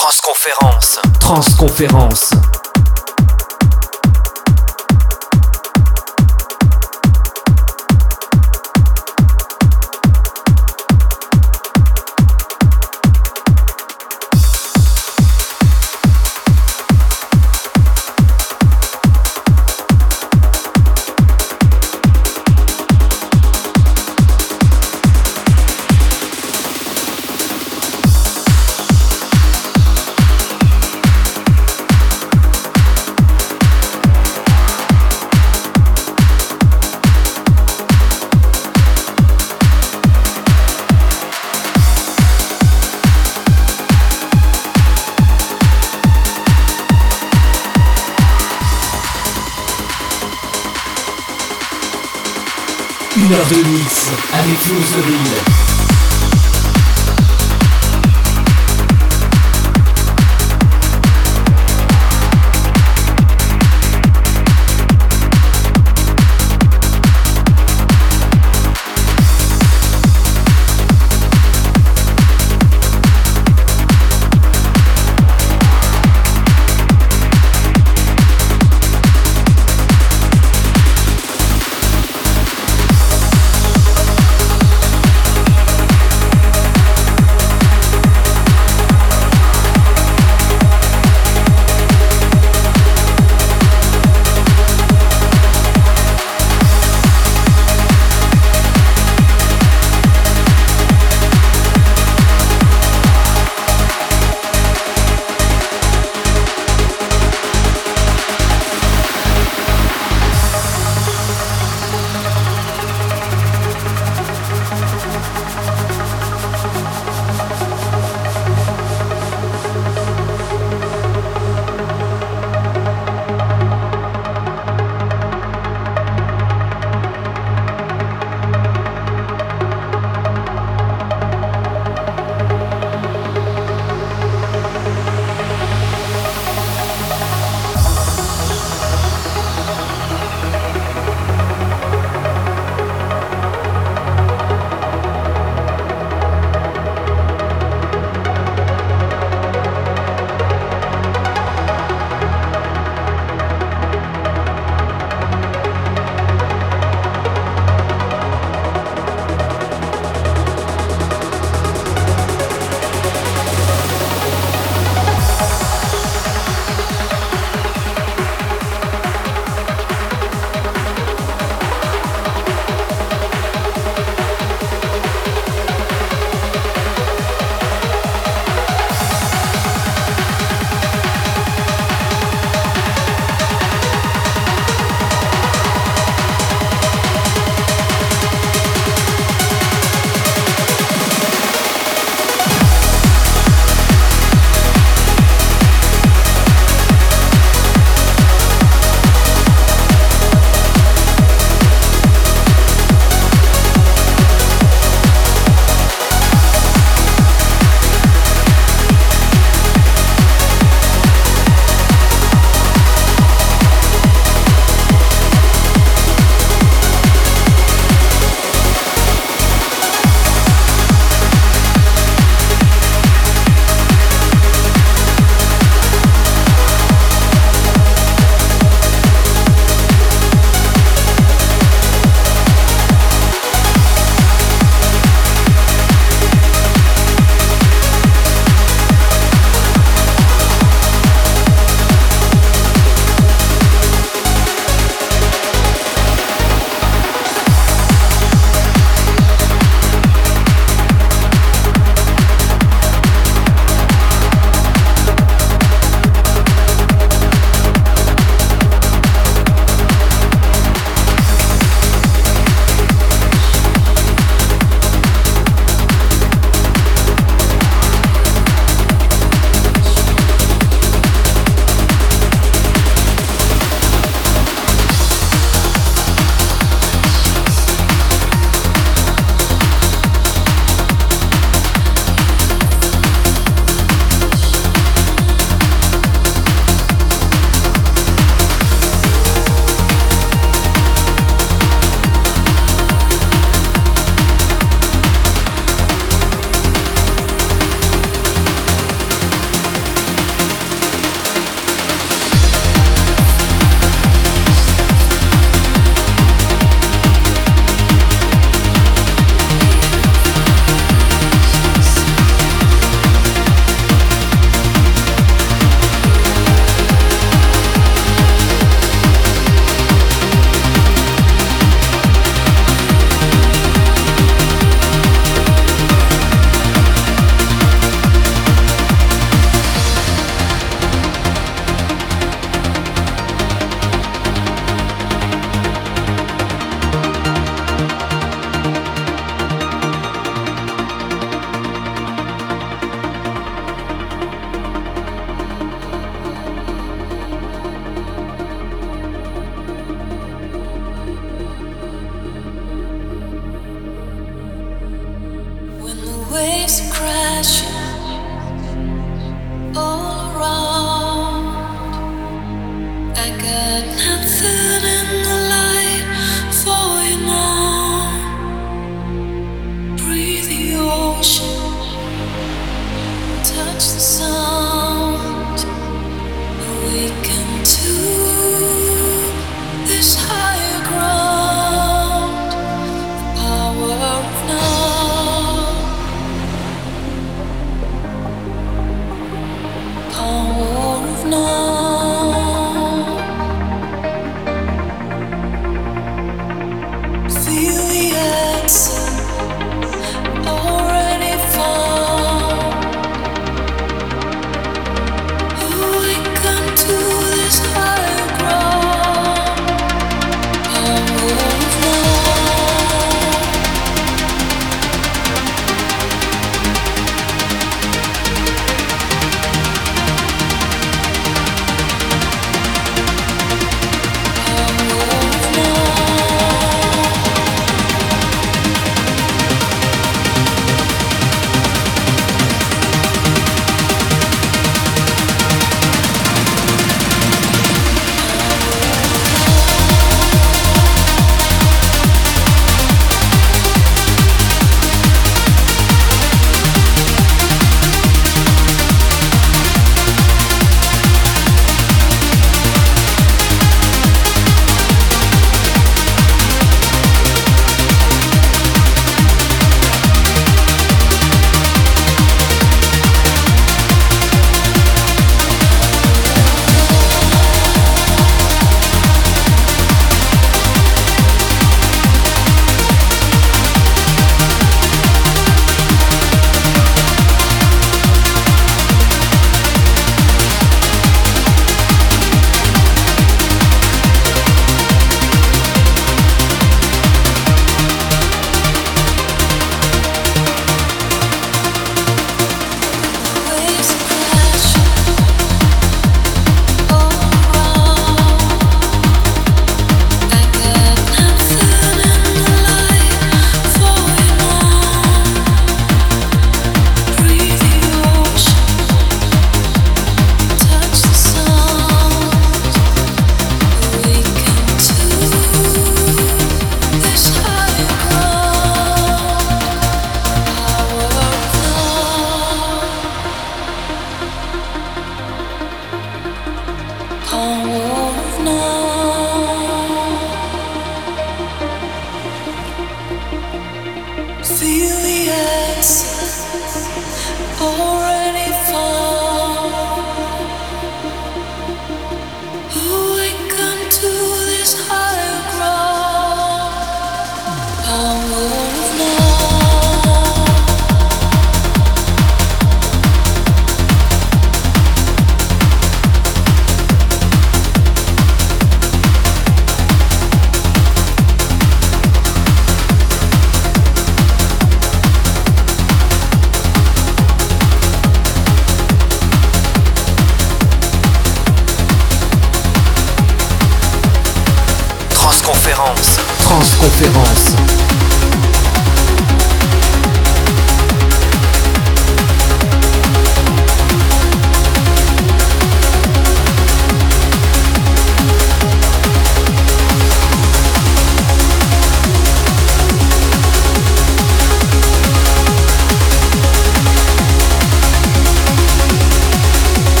Transconférence. Transconférence. You.